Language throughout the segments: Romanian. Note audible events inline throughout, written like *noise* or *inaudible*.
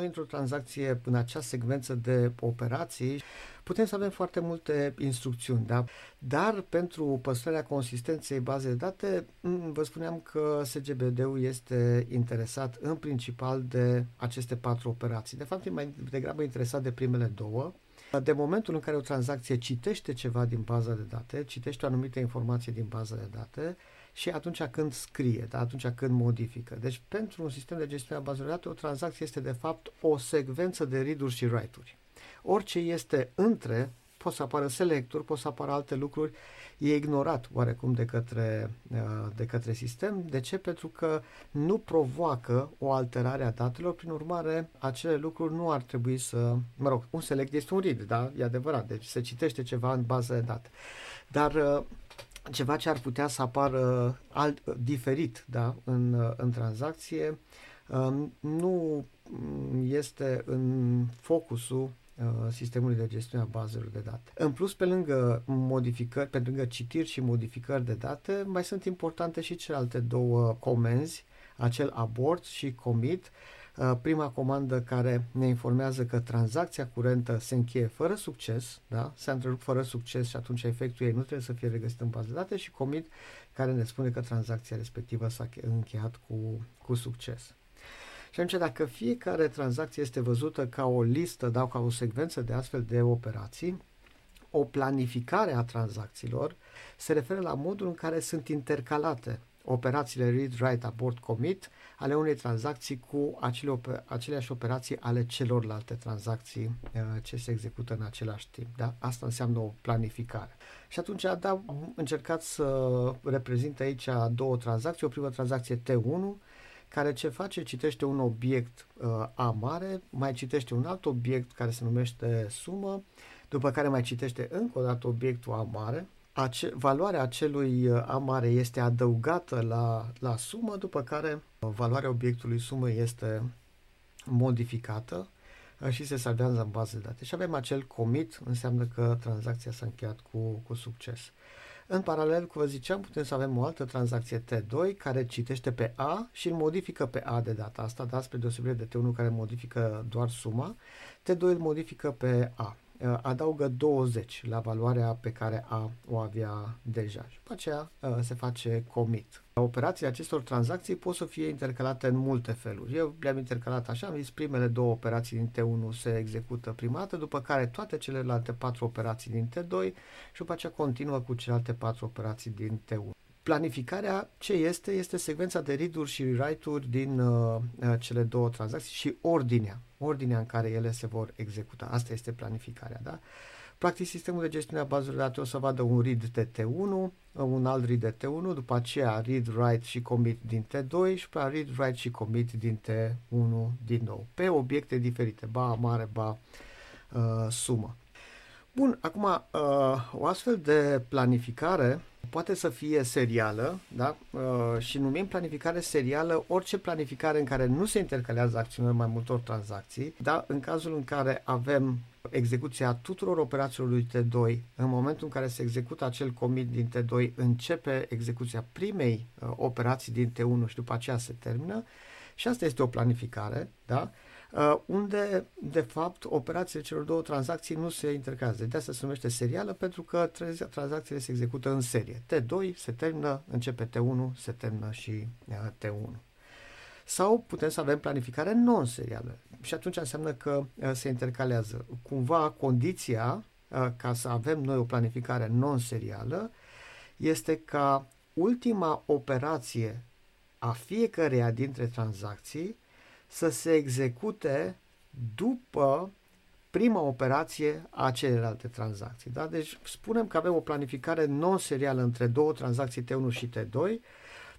Noi, într-o tranzacție, în acea secvență de operații, putem să avem foarte multe instrucțiuni, da? dar pentru păstrarea consistenței bazei de date, vă spuneam că SGBD-ul este interesat în principal de aceste patru operații. De fapt, e mai degrabă interesat de primele două, de momentul în care o tranzacție citește ceva din baza de date, citește o anumită informație din baza de date, și atunci când scrie, da? atunci când modifică. Deci pentru un sistem de gestiune a bazelor de date, o tranzacție este de fapt o secvență de read-uri și write-uri. Orice este între, pot să apară selecturi, pot să apară alte lucruri, e ignorat oarecum de către, uh, de către sistem. De ce? Pentru că nu provoacă o alterare a datelor, prin urmare, acele lucruri nu ar trebui să... Mă rog, un select este un read, da? E adevărat, deci se citește ceva în bază de date. Dar uh, ceva ce ar putea să apară alt, diferit da, în, în tranzacție, um, nu este în focusul uh, sistemului de gestiune a bazelor de date. În plus, pe lângă modificări, pe lângă citiri și modificări de date, mai sunt importante și celelalte două comenzi, acel abort și commit, Uh, prima comandă care ne informează că tranzacția curentă se încheie fără succes, da? se întrerup fără succes și atunci efectul ei nu trebuie să fie regăsit în bază de date și commit care ne spune că tranzacția respectivă s-a încheiat cu, cu succes. Și atunci, dacă fiecare tranzacție este văzută ca o listă, da, ca o secvență de astfel de operații, o planificare a tranzacțiilor se referă la modul în care sunt intercalate operațiile read, write, abort, commit ale unei tranzacții cu acele oper- aceleași operații ale celorlalte tranzacții uh, ce se execută în același timp. Da? Asta înseamnă o planificare. Și atunci da, am încercat să reprezint aici două tranzacții. O primă tranzacție T1, care ce face? Citește un obiect uh, A mare, mai citește un alt obiect care se numește sumă, după care mai citește încă o dată obiectul A mare, ace- valoarea acelui uh, A mare este adăugată la, la sumă, după care uh, valoarea obiectului sumă este modificată uh, și se salvează în bază de date. Și avem acel commit, înseamnă că tranzacția s-a încheiat cu, cu succes. În paralel, cum vă ziceam, putem să avem o altă tranzacție T2 care citește pe A și îl modifică pe A de data asta, da, spre deosebire de T1 care modifică doar suma, T2 îl modifică pe A. Uh, adaugă 20 la valoarea pe care a, o avea deja și după aceea uh, se face commit. Operațiile acestor tranzacții pot să fie intercalate în multe feluri. Eu le-am intercalat așa, am zis primele două operații din T1 se execută prima dată, după care toate celelalte patru operații din T2 și după aceea continuă cu celelalte patru operații din T1. Planificarea ce este? Este secvența de read-uri și write-uri din uh, uh, cele două tranzacții și ordinea, ordinea în care ele se vor executa. Asta este planificarea, da? Practic, sistemul de gestiune a bazelor de date o să vadă un read de T1, un alt read de T1, după aceea read, write și commit din T2 și pe read, write și commit din T1 din nou, pe obiecte diferite, ba mare, ba uh, sumă. Bun, acum, uh, o astfel de planificare poate să fie serială, da? Uh, și numim planificare serială orice planificare în care nu se intercalează acțiunile mai multor tranzacții, da? În cazul în care avem execuția tuturor operațiilor lui T2, în momentul în care se execută acel commit din T2, începe execuția primei uh, operații din T1 și după aceea se termină. Și asta este o planificare, da? Uh, unde, de fapt, operațiile celor două tranzacții nu se intercalează. De asta se numește serială, pentru că tranzacțiile se execută în serie. T2 se termină, începe T1, se termină și uh, T1. Sau putem să avem planificare non-serială. Și atunci înseamnă că uh, se intercalează. Cumva, condiția ca să avem noi o planificare non-serială este ca ultima operație a fiecăreia dintre tranzacții să se execute după prima operație a celelalte tranzacții. Da? Deci spunem că avem o planificare non-serială între două tranzacții T1 și T2,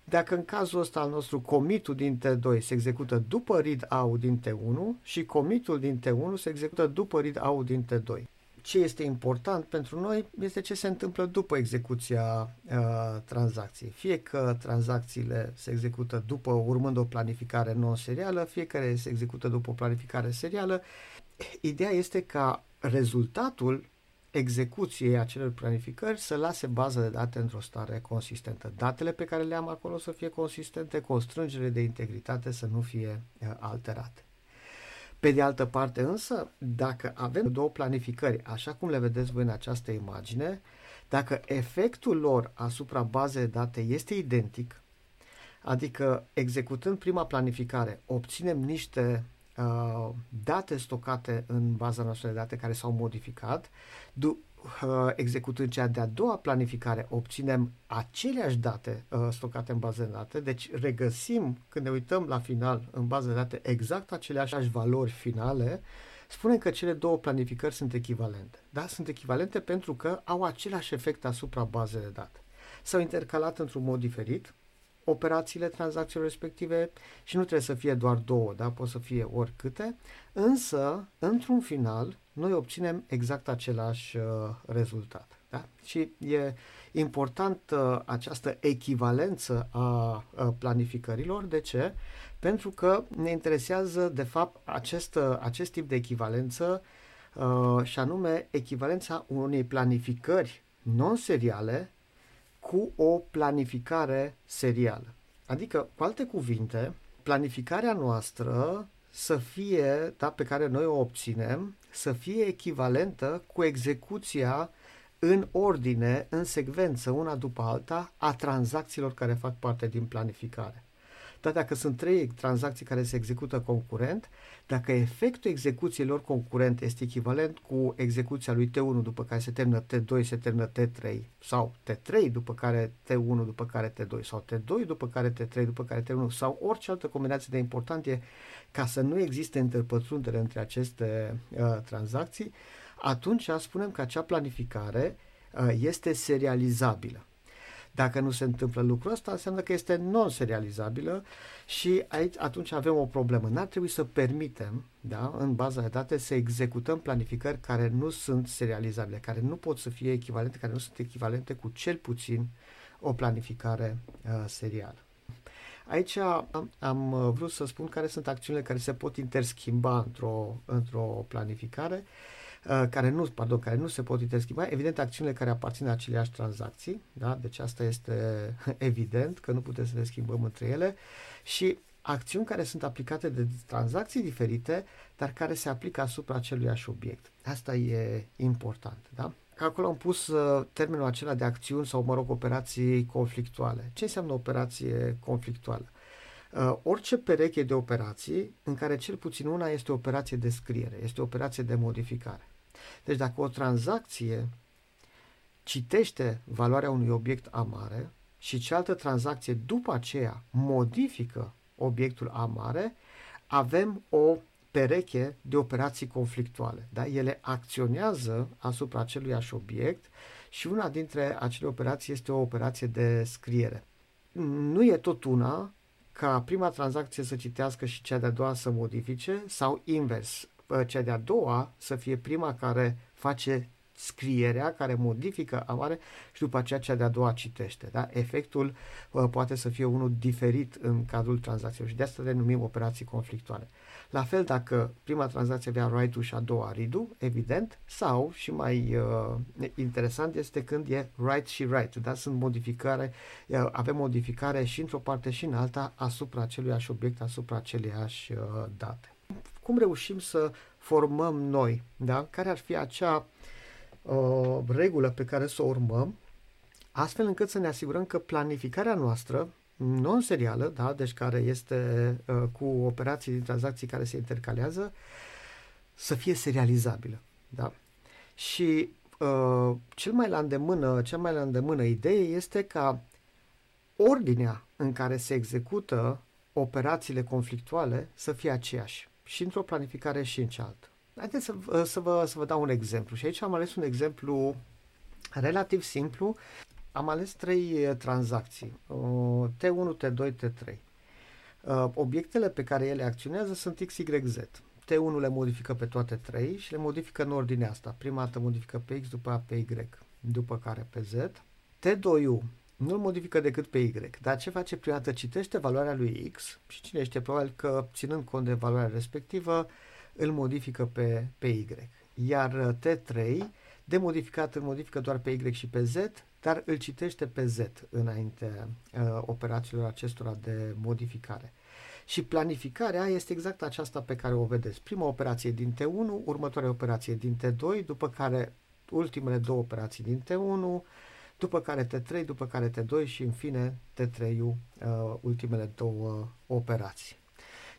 dacă în cazul ăsta al nostru comitul din T2 se execută după read out din T1 și comitul din T1 se execută după read out din T2. Ce este important pentru noi este ce se întâmplă după execuția uh, tranzacției. Fie că tranzacțiile se execută după, urmând o planificare non-serială, fie că se execută după o planificare serială. Ideea este ca rezultatul execuției acelor planificări să lase baza de date într-o stare consistentă. Datele pe care le am acolo să fie consistente, constrângerile de integritate să nu fie uh, alterate. Pe de altă parte însă, dacă avem două planificări, așa cum le vedeți voi în această imagine, dacă efectul lor asupra bazei de date este identic, adică executând prima planificare, obținem niște uh, date stocate în baza noastră de date care s-au modificat, Uh, executând cea de-a doua planificare, obținem aceleași date uh, stocate în bază de date, deci regăsim, când ne uităm la final în bază de date, exact aceleași valori finale, spunem că cele două planificări sunt echivalente. Da? Sunt echivalente pentru că au același efect asupra bazei de date. S-au intercalat într-un mod diferit operațiile tranzacțiilor respective și nu trebuie să fie doar două, da? pot să fie oricâte, însă, într-un final, noi obținem exact același uh, rezultat. Da? Și e important uh, această echivalență a uh, planificărilor. De ce? Pentru că ne interesează, de fapt, acest, uh, acest tip de echivalență uh, și anume echivalența unei planificări non-seriale cu o planificare serială. Adică, cu alte cuvinte, planificarea noastră să fie, da, pe care noi o obținem, să fie echivalentă cu execuția în ordine, în secvență, una după alta, a tranzacțiilor care fac parte din planificare. Dar dacă sunt trei tranzacții care se execută concurent, dacă efectul execuției lor concurente este echivalent cu execuția lui T1 după care se termină T2, se termină T3 sau T3 după care T1 după care T2 sau T2 după care T3 după care T1 sau orice altă combinație de important e ca să nu existe interpătrundere între aceste uh, tranzacții, atunci spunem că acea planificare uh, este serializabilă. Dacă nu se întâmplă lucrul ăsta, înseamnă că este non-serializabilă și aici, atunci avem o problemă. N-ar trebui să permitem, da, în baza de date, să executăm planificări care nu sunt serializabile, care nu pot să fie echivalente, care nu sunt echivalente cu cel puțin o planificare uh, serială. Aici am, am uh, vrut să spun care sunt acțiunile care se pot interschimba într-o, într-o planificare, uh, care nu, pardon, care nu se pot interschimba. Evident, acțiunile care aparțin aceleași tranzacții, da? deci asta este *laughs* evident, că nu putem să le schimbăm între ele și acțiuni care sunt aplicate de tranzacții diferite, dar care se aplică asupra aceluiași obiect. Asta e important, da? acolo am pus uh, termenul acela de acțiuni sau, mă rog, operații conflictuale. Ce înseamnă operație conflictuală? Uh, orice pereche de operații în care cel puțin una este o operație de scriere, este o operație de modificare. Deci dacă o tranzacție citește valoarea unui obiect amare și cealaltă tranzacție după aceea modifică obiectul amare, avem o pereche de operații conflictuale. Da? Ele acționează asupra aceluiași obiect și una dintre acele operații este o operație de scriere. Nu e tot una ca prima tranzacție să citească și cea de-a doua să modifice sau invers, cea de-a doua să fie prima care face scrierea care modifică amare și după aceea cea de-a doua citește. Da? Efectul uh, poate să fie unul diferit în cadrul tranzacțiilor și de asta le numim operații conflictuale. La fel dacă prima tranzacție avea write-ul și a doua read evident, sau și mai uh, interesant este când e write și write, da? sunt modificare, uh, avem modificare și într-o parte și în alta asupra aceluiași obiect, asupra aceleiași uh, date. Cum reușim să formăm noi, da? care ar fi acea uh, regulă pe care să o urmăm, astfel încât să ne asigurăm că planificarea noastră non-serială, da, deci care este uh, cu operații din tranzacții care se intercalează, să fie serializabilă. Da? Și uh, cel mai la îndemână, cel mai la îndemână idee este ca ordinea în care se execută operațiile conflictuale să fie aceeași și într-o planificare și în cealaltă. Haideți să, să, vă, să vă dau un exemplu și aici am ales un exemplu relativ simplu am ales trei uh, tranzacții, T1, T2, T3. Obiectele pe care ele acționează sunt XYZ. T1 le modifică pe toate trei și le modifică în ordinea asta. Prima dată modifică pe X, după aia pe Y, după care pe Z. T2 nu-l modifică decât pe Y, dar ce face prima dată? Citește valoarea lui X și cine știe, probabil că ținând cont de valoarea respectivă, îl modifică pe, pe Y. Iar T3 de modificat îl modifică doar pe Y și pe Z, dar îl citește pe Z înainte uh, operațiilor acestora de modificare. Și planificarea este exact aceasta pe care o vedeți. Prima operație din T1, următoarea operație din T2, după care ultimele două operații din T1, după care T3, după care T2 și în fine T3-ul, uh, ultimele două operații.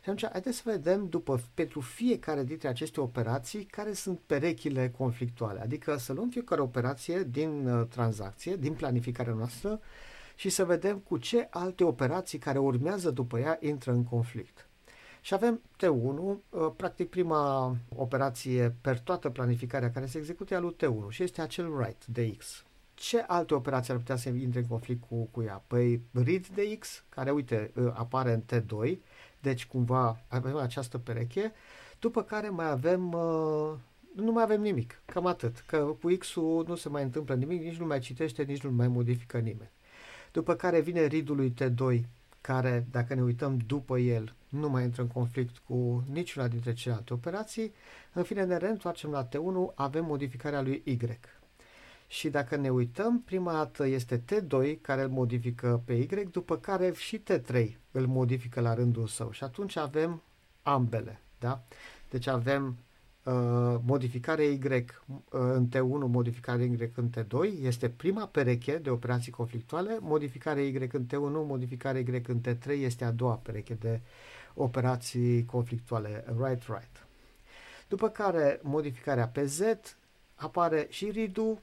Și atunci, haideți să vedem după, pentru fiecare dintre aceste operații care sunt perechile conflictuale. Adică să luăm fiecare operație din uh, tranzacție, din planificarea noastră și să vedem cu ce alte operații care urmează după ea intră în conflict. Și avem T1, uh, practic prima operație per toată planificarea care se execută e lui T1 și este acel write de X. Ce alte operații ar putea să intre în conflict cu, cu ea? Păi read de X, care, uite, uh, apare în T2, deci cumva avem această pereche, după care mai avem, uh, nu mai avem nimic, cam atât, că cu X-ul nu se mai întâmplă nimic, nici nu mai citește, nici nu mai modifică nimeni. După care vine ridul lui T2, care, dacă ne uităm după el, nu mai intră în conflict cu niciuna dintre celelalte operații. În fine, ne reîntoarcem la T1, avem modificarea lui Y. Și dacă ne uităm, prima dată este T2 care îl modifică pe Y, după care și T3 îl modifică la rândul său. Și atunci avem ambele. Da? Deci avem uh, modificare Y uh, în T1, modificare Y în T2, este prima pereche de operații conflictuale, modificare Y în T1, modificare Y în T3 este a doua pereche de operații conflictuale, right-right. După care modificarea pe Z apare și redo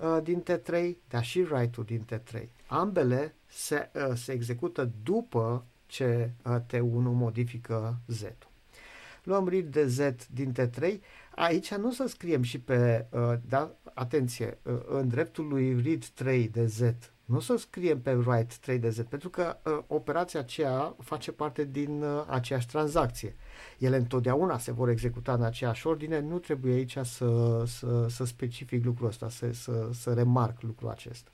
uh, din T3, dar și write-ul din T3. Ambele se, uh, se execută după ce uh, T1 modifică Z-ul. Luăm read de Z din T3. Aici nu să scriem și pe, uh, da, atenție, uh, în dreptul lui read 3 de Z nu să scriem pe write 3 de Z, pentru că uh, operația aceea face parte din uh, aceeași tranzacție. Ele întotdeauna se vor executa în aceeași ordine, nu trebuie aici să, să, să specific lucrul ăsta, să, să, să remarc lucrul acesta.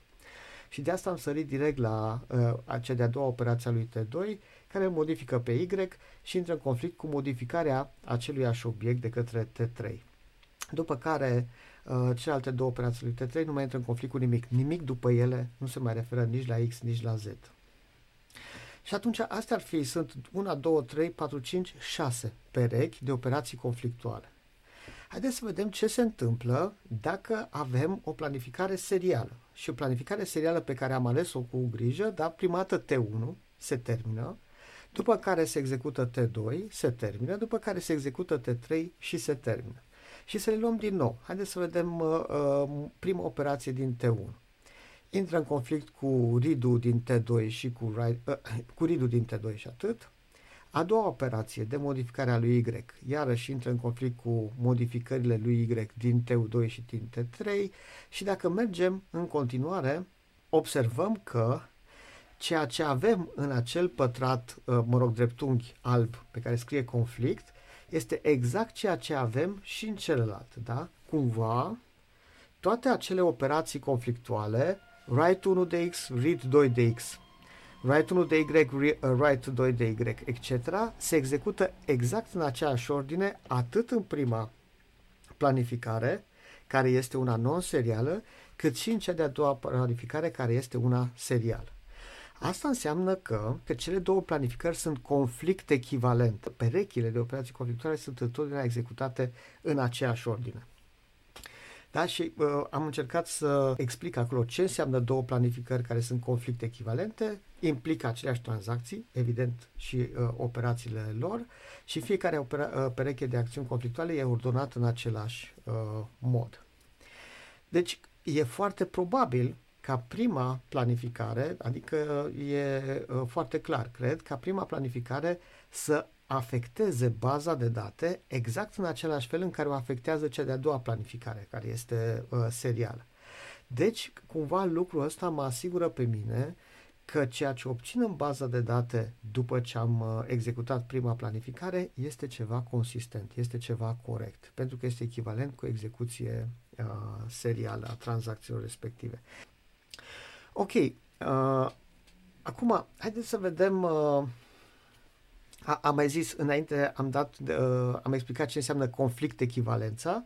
Și de asta am sărit direct la uh, cea de-a doua operație a lui T2, care modifică pe Y și intră în conflict cu modificarea acelui obiect de către T3. După care uh, celelalte două operații lui T3 nu mai intră în conflict cu nimic. Nimic după ele nu se mai referă nici la X, nici la Z. Și atunci astea ar fi, sunt 1, 2, 3, 4, 5, 6 perechi de operații conflictuale. Haideți să vedem ce se întâmplă dacă avem o planificare serială. Și o planificare serială pe care am ales-o cu grijă, da, prima dată T1 se termină, după care se execută T2, se termină, după care se execută T3 și se termină. Și să le luăm din nou. Haideți să vedem uh, uh, prima operație din T1. Intră în conflict cu read din T2 și cu, uh, cu read din T2 și atât. A doua operație de modificare a lui Y, iarăși intră în conflict cu modificările lui Y din T2 și din T3 și dacă mergem în continuare, observăm că ceea ce avem în acel pătrat, uh, mă rog, dreptunghi alb pe care scrie conflict, este exact ceea ce avem și în celălalt, da? Cumva, toate acele operații conflictuale, write 1 de x, read 2 de x, write 1 de y, write 2 de y, etc., se execută exact în aceeași ordine, atât în prima planificare, care este una non-serială, cât și în cea de-a doua planificare, care este una serială. Asta înseamnă că, că cele două planificări sunt conflict echivalent. Perechile de operații conflictuale sunt întotdeauna executate în aceeași ordine. Da? Și uh, am încercat să explic acolo ce înseamnă două planificări care sunt conflict echivalente, implică aceleași tranzacții, evident, și uh, operațiile lor, și fiecare opera, uh, pereche de acțiuni conflictuale e ordonat în același uh, mod. Deci, e foarte probabil ca prima planificare, adică e uh, foarte clar, cred, ca prima planificare să afecteze baza de date exact în același fel în care o afectează cea de-a doua planificare, care este uh, serială. Deci, cumva lucrul ăsta mă asigură pe mine că ceea ce obțin în baza de date după ce am uh, executat prima planificare este ceva consistent, este ceva corect, pentru că este echivalent cu execuție uh, serială a tranzacțiilor respective. Ok, uh, acum haideți să vedem uh, a, am mai zis înainte, am, dat, uh, am explicat ce înseamnă conflict echivalența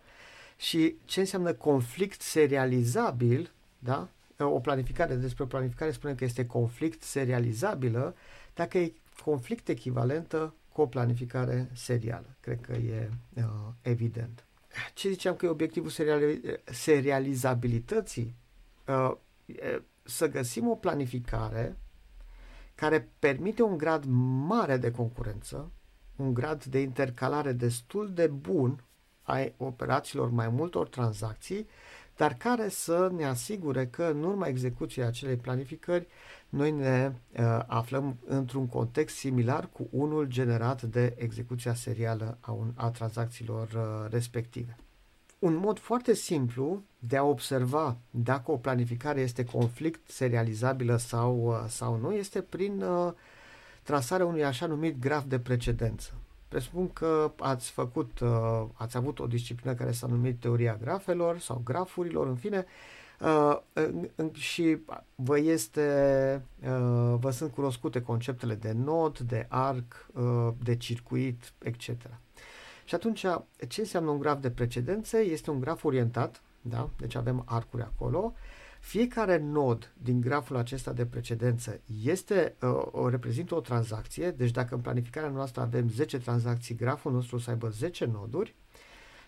și ce înseamnă conflict serializabil, da? O planificare, despre o planificare spune că este conflict serializabilă dacă e conflict echivalentă cu o planificare serială. Cred că e uh, evident. Ce ziceam că e obiectivul seriali- serializabilității? Uh, să găsim o planificare care permite un grad mare de concurență, un grad de intercalare destul de bun a operațiilor mai multor tranzacții, dar care să ne asigure că în urma execuției acelei planificări noi ne uh, aflăm într-un context similar cu unul generat de execuția serială a, un, a tranzacțiilor uh, respective un mod foarte simplu de a observa dacă o planificare este conflict serializabilă sau, uh, sau nu este prin uh, trasarea unui așa numit graf de precedență. Presupun că ați făcut, uh, ați avut o disciplină care s-a numit teoria grafelor sau grafurilor, în fine, uh, și vă este, uh, vă sunt cunoscute conceptele de nod, de arc, uh, de circuit, etc. Și atunci, ce înseamnă un graf de precedențe? Este un graf orientat, da? deci avem arcuri acolo. Fiecare nod din graful acesta de precedență este, uh, o reprezintă o tranzacție, deci dacă în planificarea noastră avem 10 tranzacții, graful nostru să aibă 10 noduri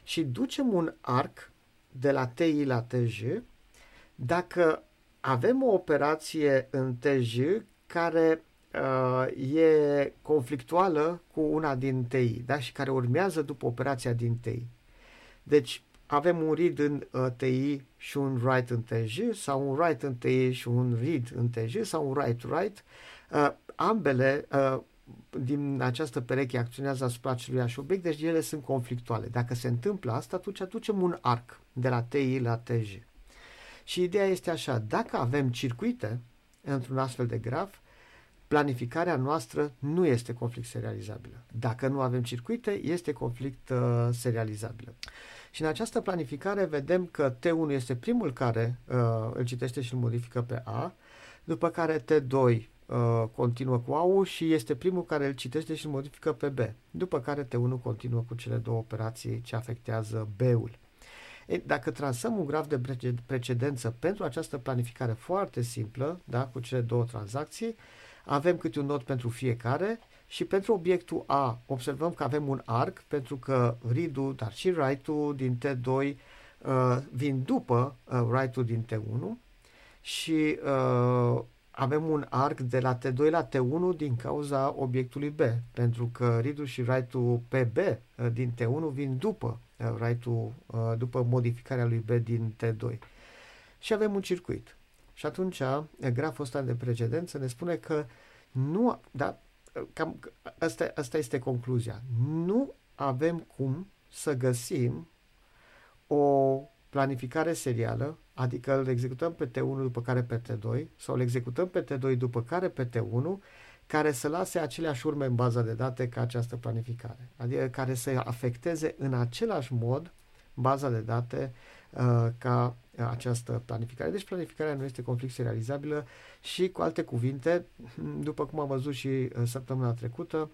și ducem un arc de la TI la TJ, dacă avem o operație în TJ care uh, e conflictuală cu una din TI da? și care urmează după operația din TI. Deci avem un read în uh, TI și un write în TJ sau un write în TI și un read în TJ sau un write-write. Uh, ambele uh, din această pereche acționează asupra acelui obiect, deci ele sunt conflictuale. Dacă se întâmplă asta, atunci aducem un arc de la TI la TJ. Și ideea este așa, dacă avem circuite într-un astfel de graf, planificarea noastră nu este conflict serializabilă. Dacă nu avem circuite, este conflict uh, serializabilă. Și în această planificare vedem că T1 este primul care uh, îl citește și îl modifică pe A, după care T2 uh, continuă cu A și este primul care îl citește și îl modifică pe B, după care T1 continuă cu cele două operații ce afectează B-ul. E, dacă transăm un graf de precedență pentru această planificare foarte simplă, da, cu cele două tranzacții, avem câte un nod pentru fiecare și pentru obiectul A observăm că avem un arc pentru că read-ul, dar și write-ul din T2 uh, vin după uh, write-ul din T1 și uh, avem un arc de la T2 la T1 din cauza obiectului B, pentru că read-ul și write-ul pe B uh, din T1 vin după uh, write-ul, uh, după modificarea lui B din T2. Și avem un circuit. Și atunci, graful ăsta de precedență ne spune că nu, da, cam, asta, asta este concluzia. Nu avem cum să găsim o planificare serială, adică îl executăm pe T1 după care pe T2 sau îl executăm pe T2 după care pe T1, care să lase aceleași urme în baza de date ca această planificare, adică care să afecteze în același mod baza de date uh, ca această planificare. Deci planificarea nu este conflict realizabilă și, cu alte cuvinte, după cum am văzut și uh, săptămâna trecută,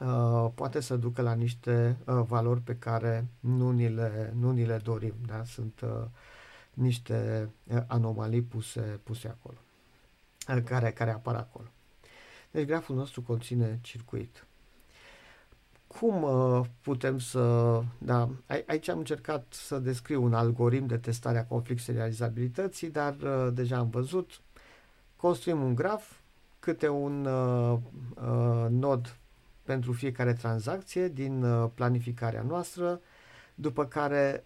uh, poate să ducă la niște uh, valori pe care nu ni le, nu ni le dorim. Da? Sunt niște anomalii puse, puse acolo, care, care apar acolo. Deci graful nostru conține circuit cum uh, putem să... Da, aici am încercat să descriu un algoritm de testare a conflict realizabilității, dar uh, deja am văzut. Construim un graf, câte un uh, uh, nod pentru fiecare tranzacție din uh, planificarea noastră, după care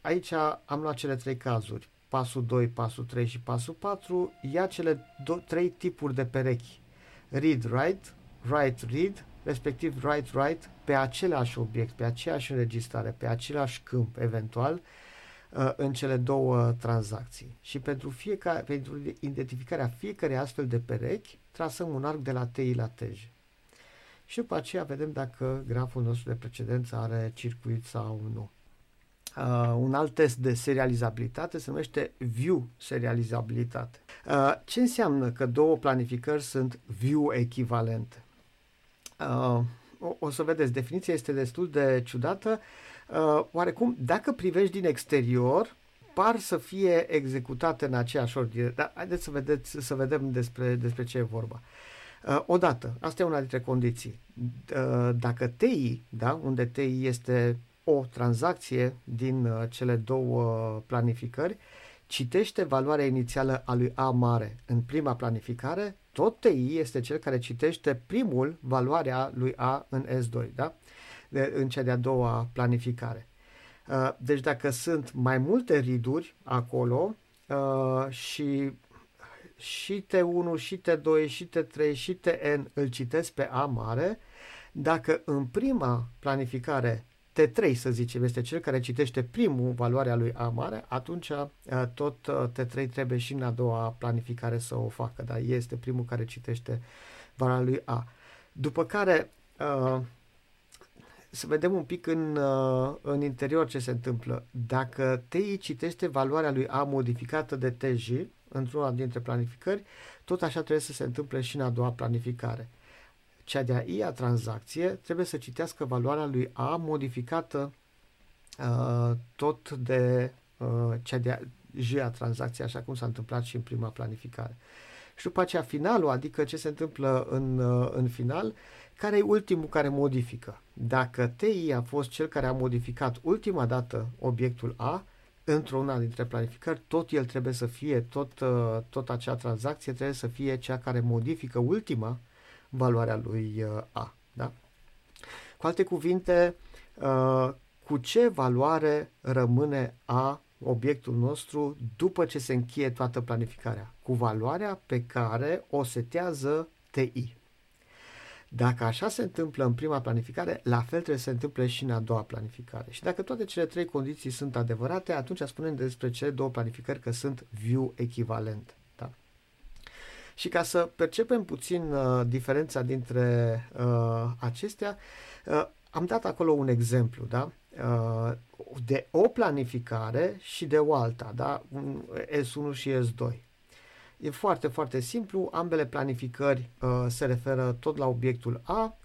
aici am luat cele trei cazuri, pasul 2, pasul 3 și pasul 4, ia cele do- trei tipuri de perechi, read-write, write-read respectiv write-write, pe același obiect, pe aceeași înregistrare, pe același câmp, eventual, uh, în cele două tranzacții. Și pentru, fiecare, pentru identificarea fiecărei astfel de perechi, trasăm un arc de la TI la TJ. Și după aceea vedem dacă graful nostru de precedență are circuit sau nu. Uh, un alt test de serializabilitate se numește view serializabilitate. Uh, ce înseamnă că două planificări sunt view echivalente? Uh, o, o să vedeți, definiția este destul de ciudată. Uh, oarecum, dacă privești din exterior, par să fie executate în aceeași ordine. Dar haideți să, vedeți, să vedem despre, despre ce e vorba. Uh, odată, asta e una dintre condiții. Uh, dacă TI, da, unde TI este o tranzacție din uh, cele două planificări, citește valoarea inițială a lui A mare în prima planificare, tot TI este cel care citește primul valoarea lui A în S2, da? De, în cea de-a doua planificare. Uh, deci dacă sunt mai multe riduri acolo uh, și și T1, și T2, și T3, și Tn îl citesc pe A mare, dacă în prima planificare T3, să zicem, este cel care citește primul valoarea lui A mare, atunci uh, tot uh, T3 trebuie și în a doua planificare să o facă, dar este primul care citește valoarea lui A. După care uh, să vedem un pic în, în interior ce se întâmplă. Dacă TI citește valoarea lui A modificată de TJ într-una dintre planificări, tot așa trebuie să se întâmple și în a doua planificare cea de-a i-a tranzacție trebuie să citească valoarea lui A modificată uh, tot de uh, cea de-a j-a tranzacție, așa cum s-a întâmplat și în prima planificare. Și după aceea finalul, adică ce se întâmplă în, uh, în final, care e ultimul care modifică. Dacă TI a fost cel care a modificat ultima dată obiectul A, într-una dintre planificări, tot el trebuie să fie, tot, uh, tot acea tranzacție trebuie să fie cea care modifică ultima valoarea lui uh, A. Da? Cu alte cuvinte, uh, cu ce valoare rămâne A obiectul nostru după ce se încheie toată planificarea? Cu valoarea pe care o setează TI. Dacă așa se întâmplă în prima planificare, la fel trebuie să se întâmple și în a doua planificare. Și dacă toate cele trei condiții sunt adevărate, atunci spunem despre cele două planificări că sunt view echivalente. Și ca să percepem puțin uh, diferența dintre uh, acestea, uh, am dat acolo un exemplu, da? Uh, de o planificare și de o alta, da? S1 și S2. E foarte, foarte simplu, ambele planificări uh, se referă tot la obiectul A,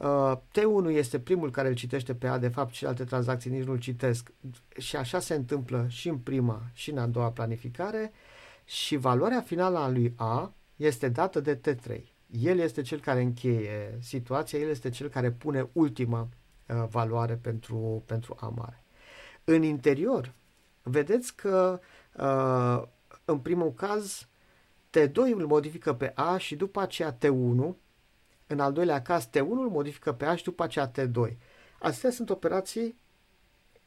Uh, T1 este primul care îl citește pe A, de fapt și alte tranzacții nici nu-l citesc și așa se întâmplă și în prima și în a doua planificare și valoarea finală a lui A este dată de T3. El este cel care încheie situația, el este cel care pune ultima uh, valoare pentru, pentru A mare. În interior, vedeți că uh, în primul caz T2 îl modifică pe A și după aceea T1, în al doilea caz T1 îl modifică pe A și după aceea T2. Astea sunt operații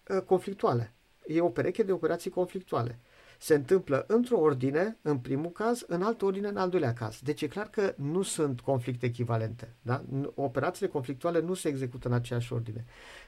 uh, conflictuale. E o pereche de operații conflictuale se întâmplă într-o ordine, în primul caz, în altă ordine, în al doilea caz. Deci e clar că nu sunt conflicte echivalente. Da? Operațiile conflictuale nu se execută în aceeași ordine.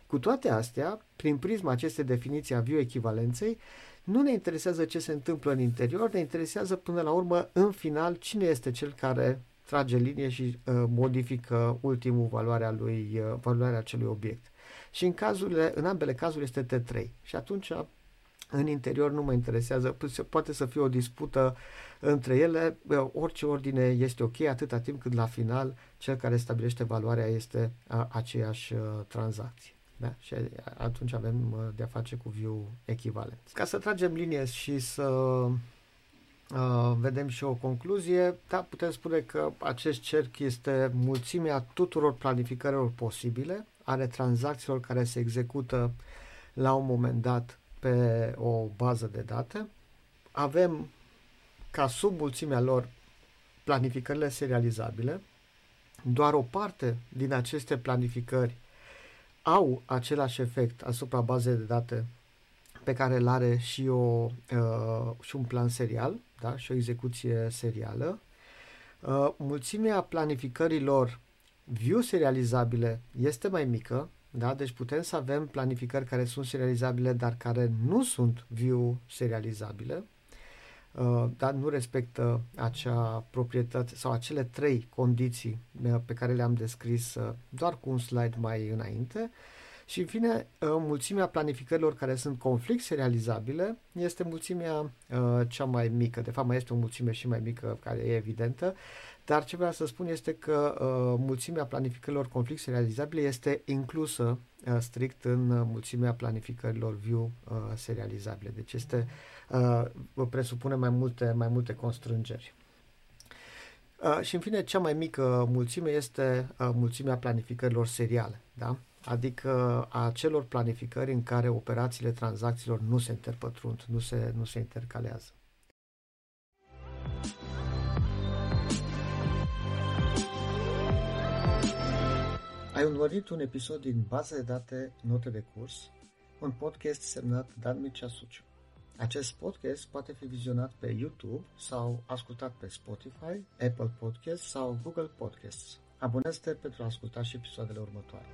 Cu toate astea, prin prisma acestei definiții a bioechivalenței, nu ne interesează ce se întâmplă în interior, ne interesează până la urmă, în final, cine este cel care trage linie și uh, modifică ultimul valoarea lui, uh, valoarea acelui obiect. Și în cazurile, în ambele cazuri este T3. Și atunci în interior nu mă interesează, poate să fie o dispută între ele, orice ordine este ok atâta timp cât la final cel care stabilește valoarea este a, aceeași uh, tranzacție. Da? Și atunci avem uh, de-a face cu view echivalent. Ca să tragem linie și să uh, vedem și o concluzie, da, putem spune că acest cerc este mulțimea tuturor planificărilor posibile, ale tranzacțiilor care se execută la un moment dat pe o bază de date. Avem ca sub mulțimea lor planificările serializabile. Doar o parte din aceste planificări au același efect asupra bazei de date pe care îl are și, o, uh, și un plan serial da? și o execuție serială. Uh, mulțimea planificărilor view serializabile este mai mică, Da? Deci putem să avem planificări care sunt serializabile, dar care nu sunt view serializabile, uh, dar nu respectă acea proprietate sau acele trei condiții uh, pe care le-am descris uh, doar cu un slide mai înainte. Și, în fine, mulțimea planificărilor care sunt conflict serializabile este mulțimea cea mai mică. De fapt, mai este o mulțime și mai mică care e evidentă, dar ce vreau să spun este că uh, mulțimea planificărilor conflict serializabile este inclusă uh, strict în uh, mulțimea planificărilor view uh, serializabile. Deci este uh, presupune mai multe, mai multe constrângeri. Uh, și în fine, cea mai mică mulțime este uh, mulțimea planificărilor seriale, da? adică a celor planificări în care operațiile tranzacțiilor nu se interpătrund, nu se, nu se intercalează. Ai urmărit un episod din Baza de date Note de curs, un podcast semnat Dan Mircea Suciu. Acest podcast poate fi vizionat pe YouTube sau ascultat pe Spotify, Apple Podcasts sau Google Podcasts. Abonează-te pentru a asculta și episoadele următoare.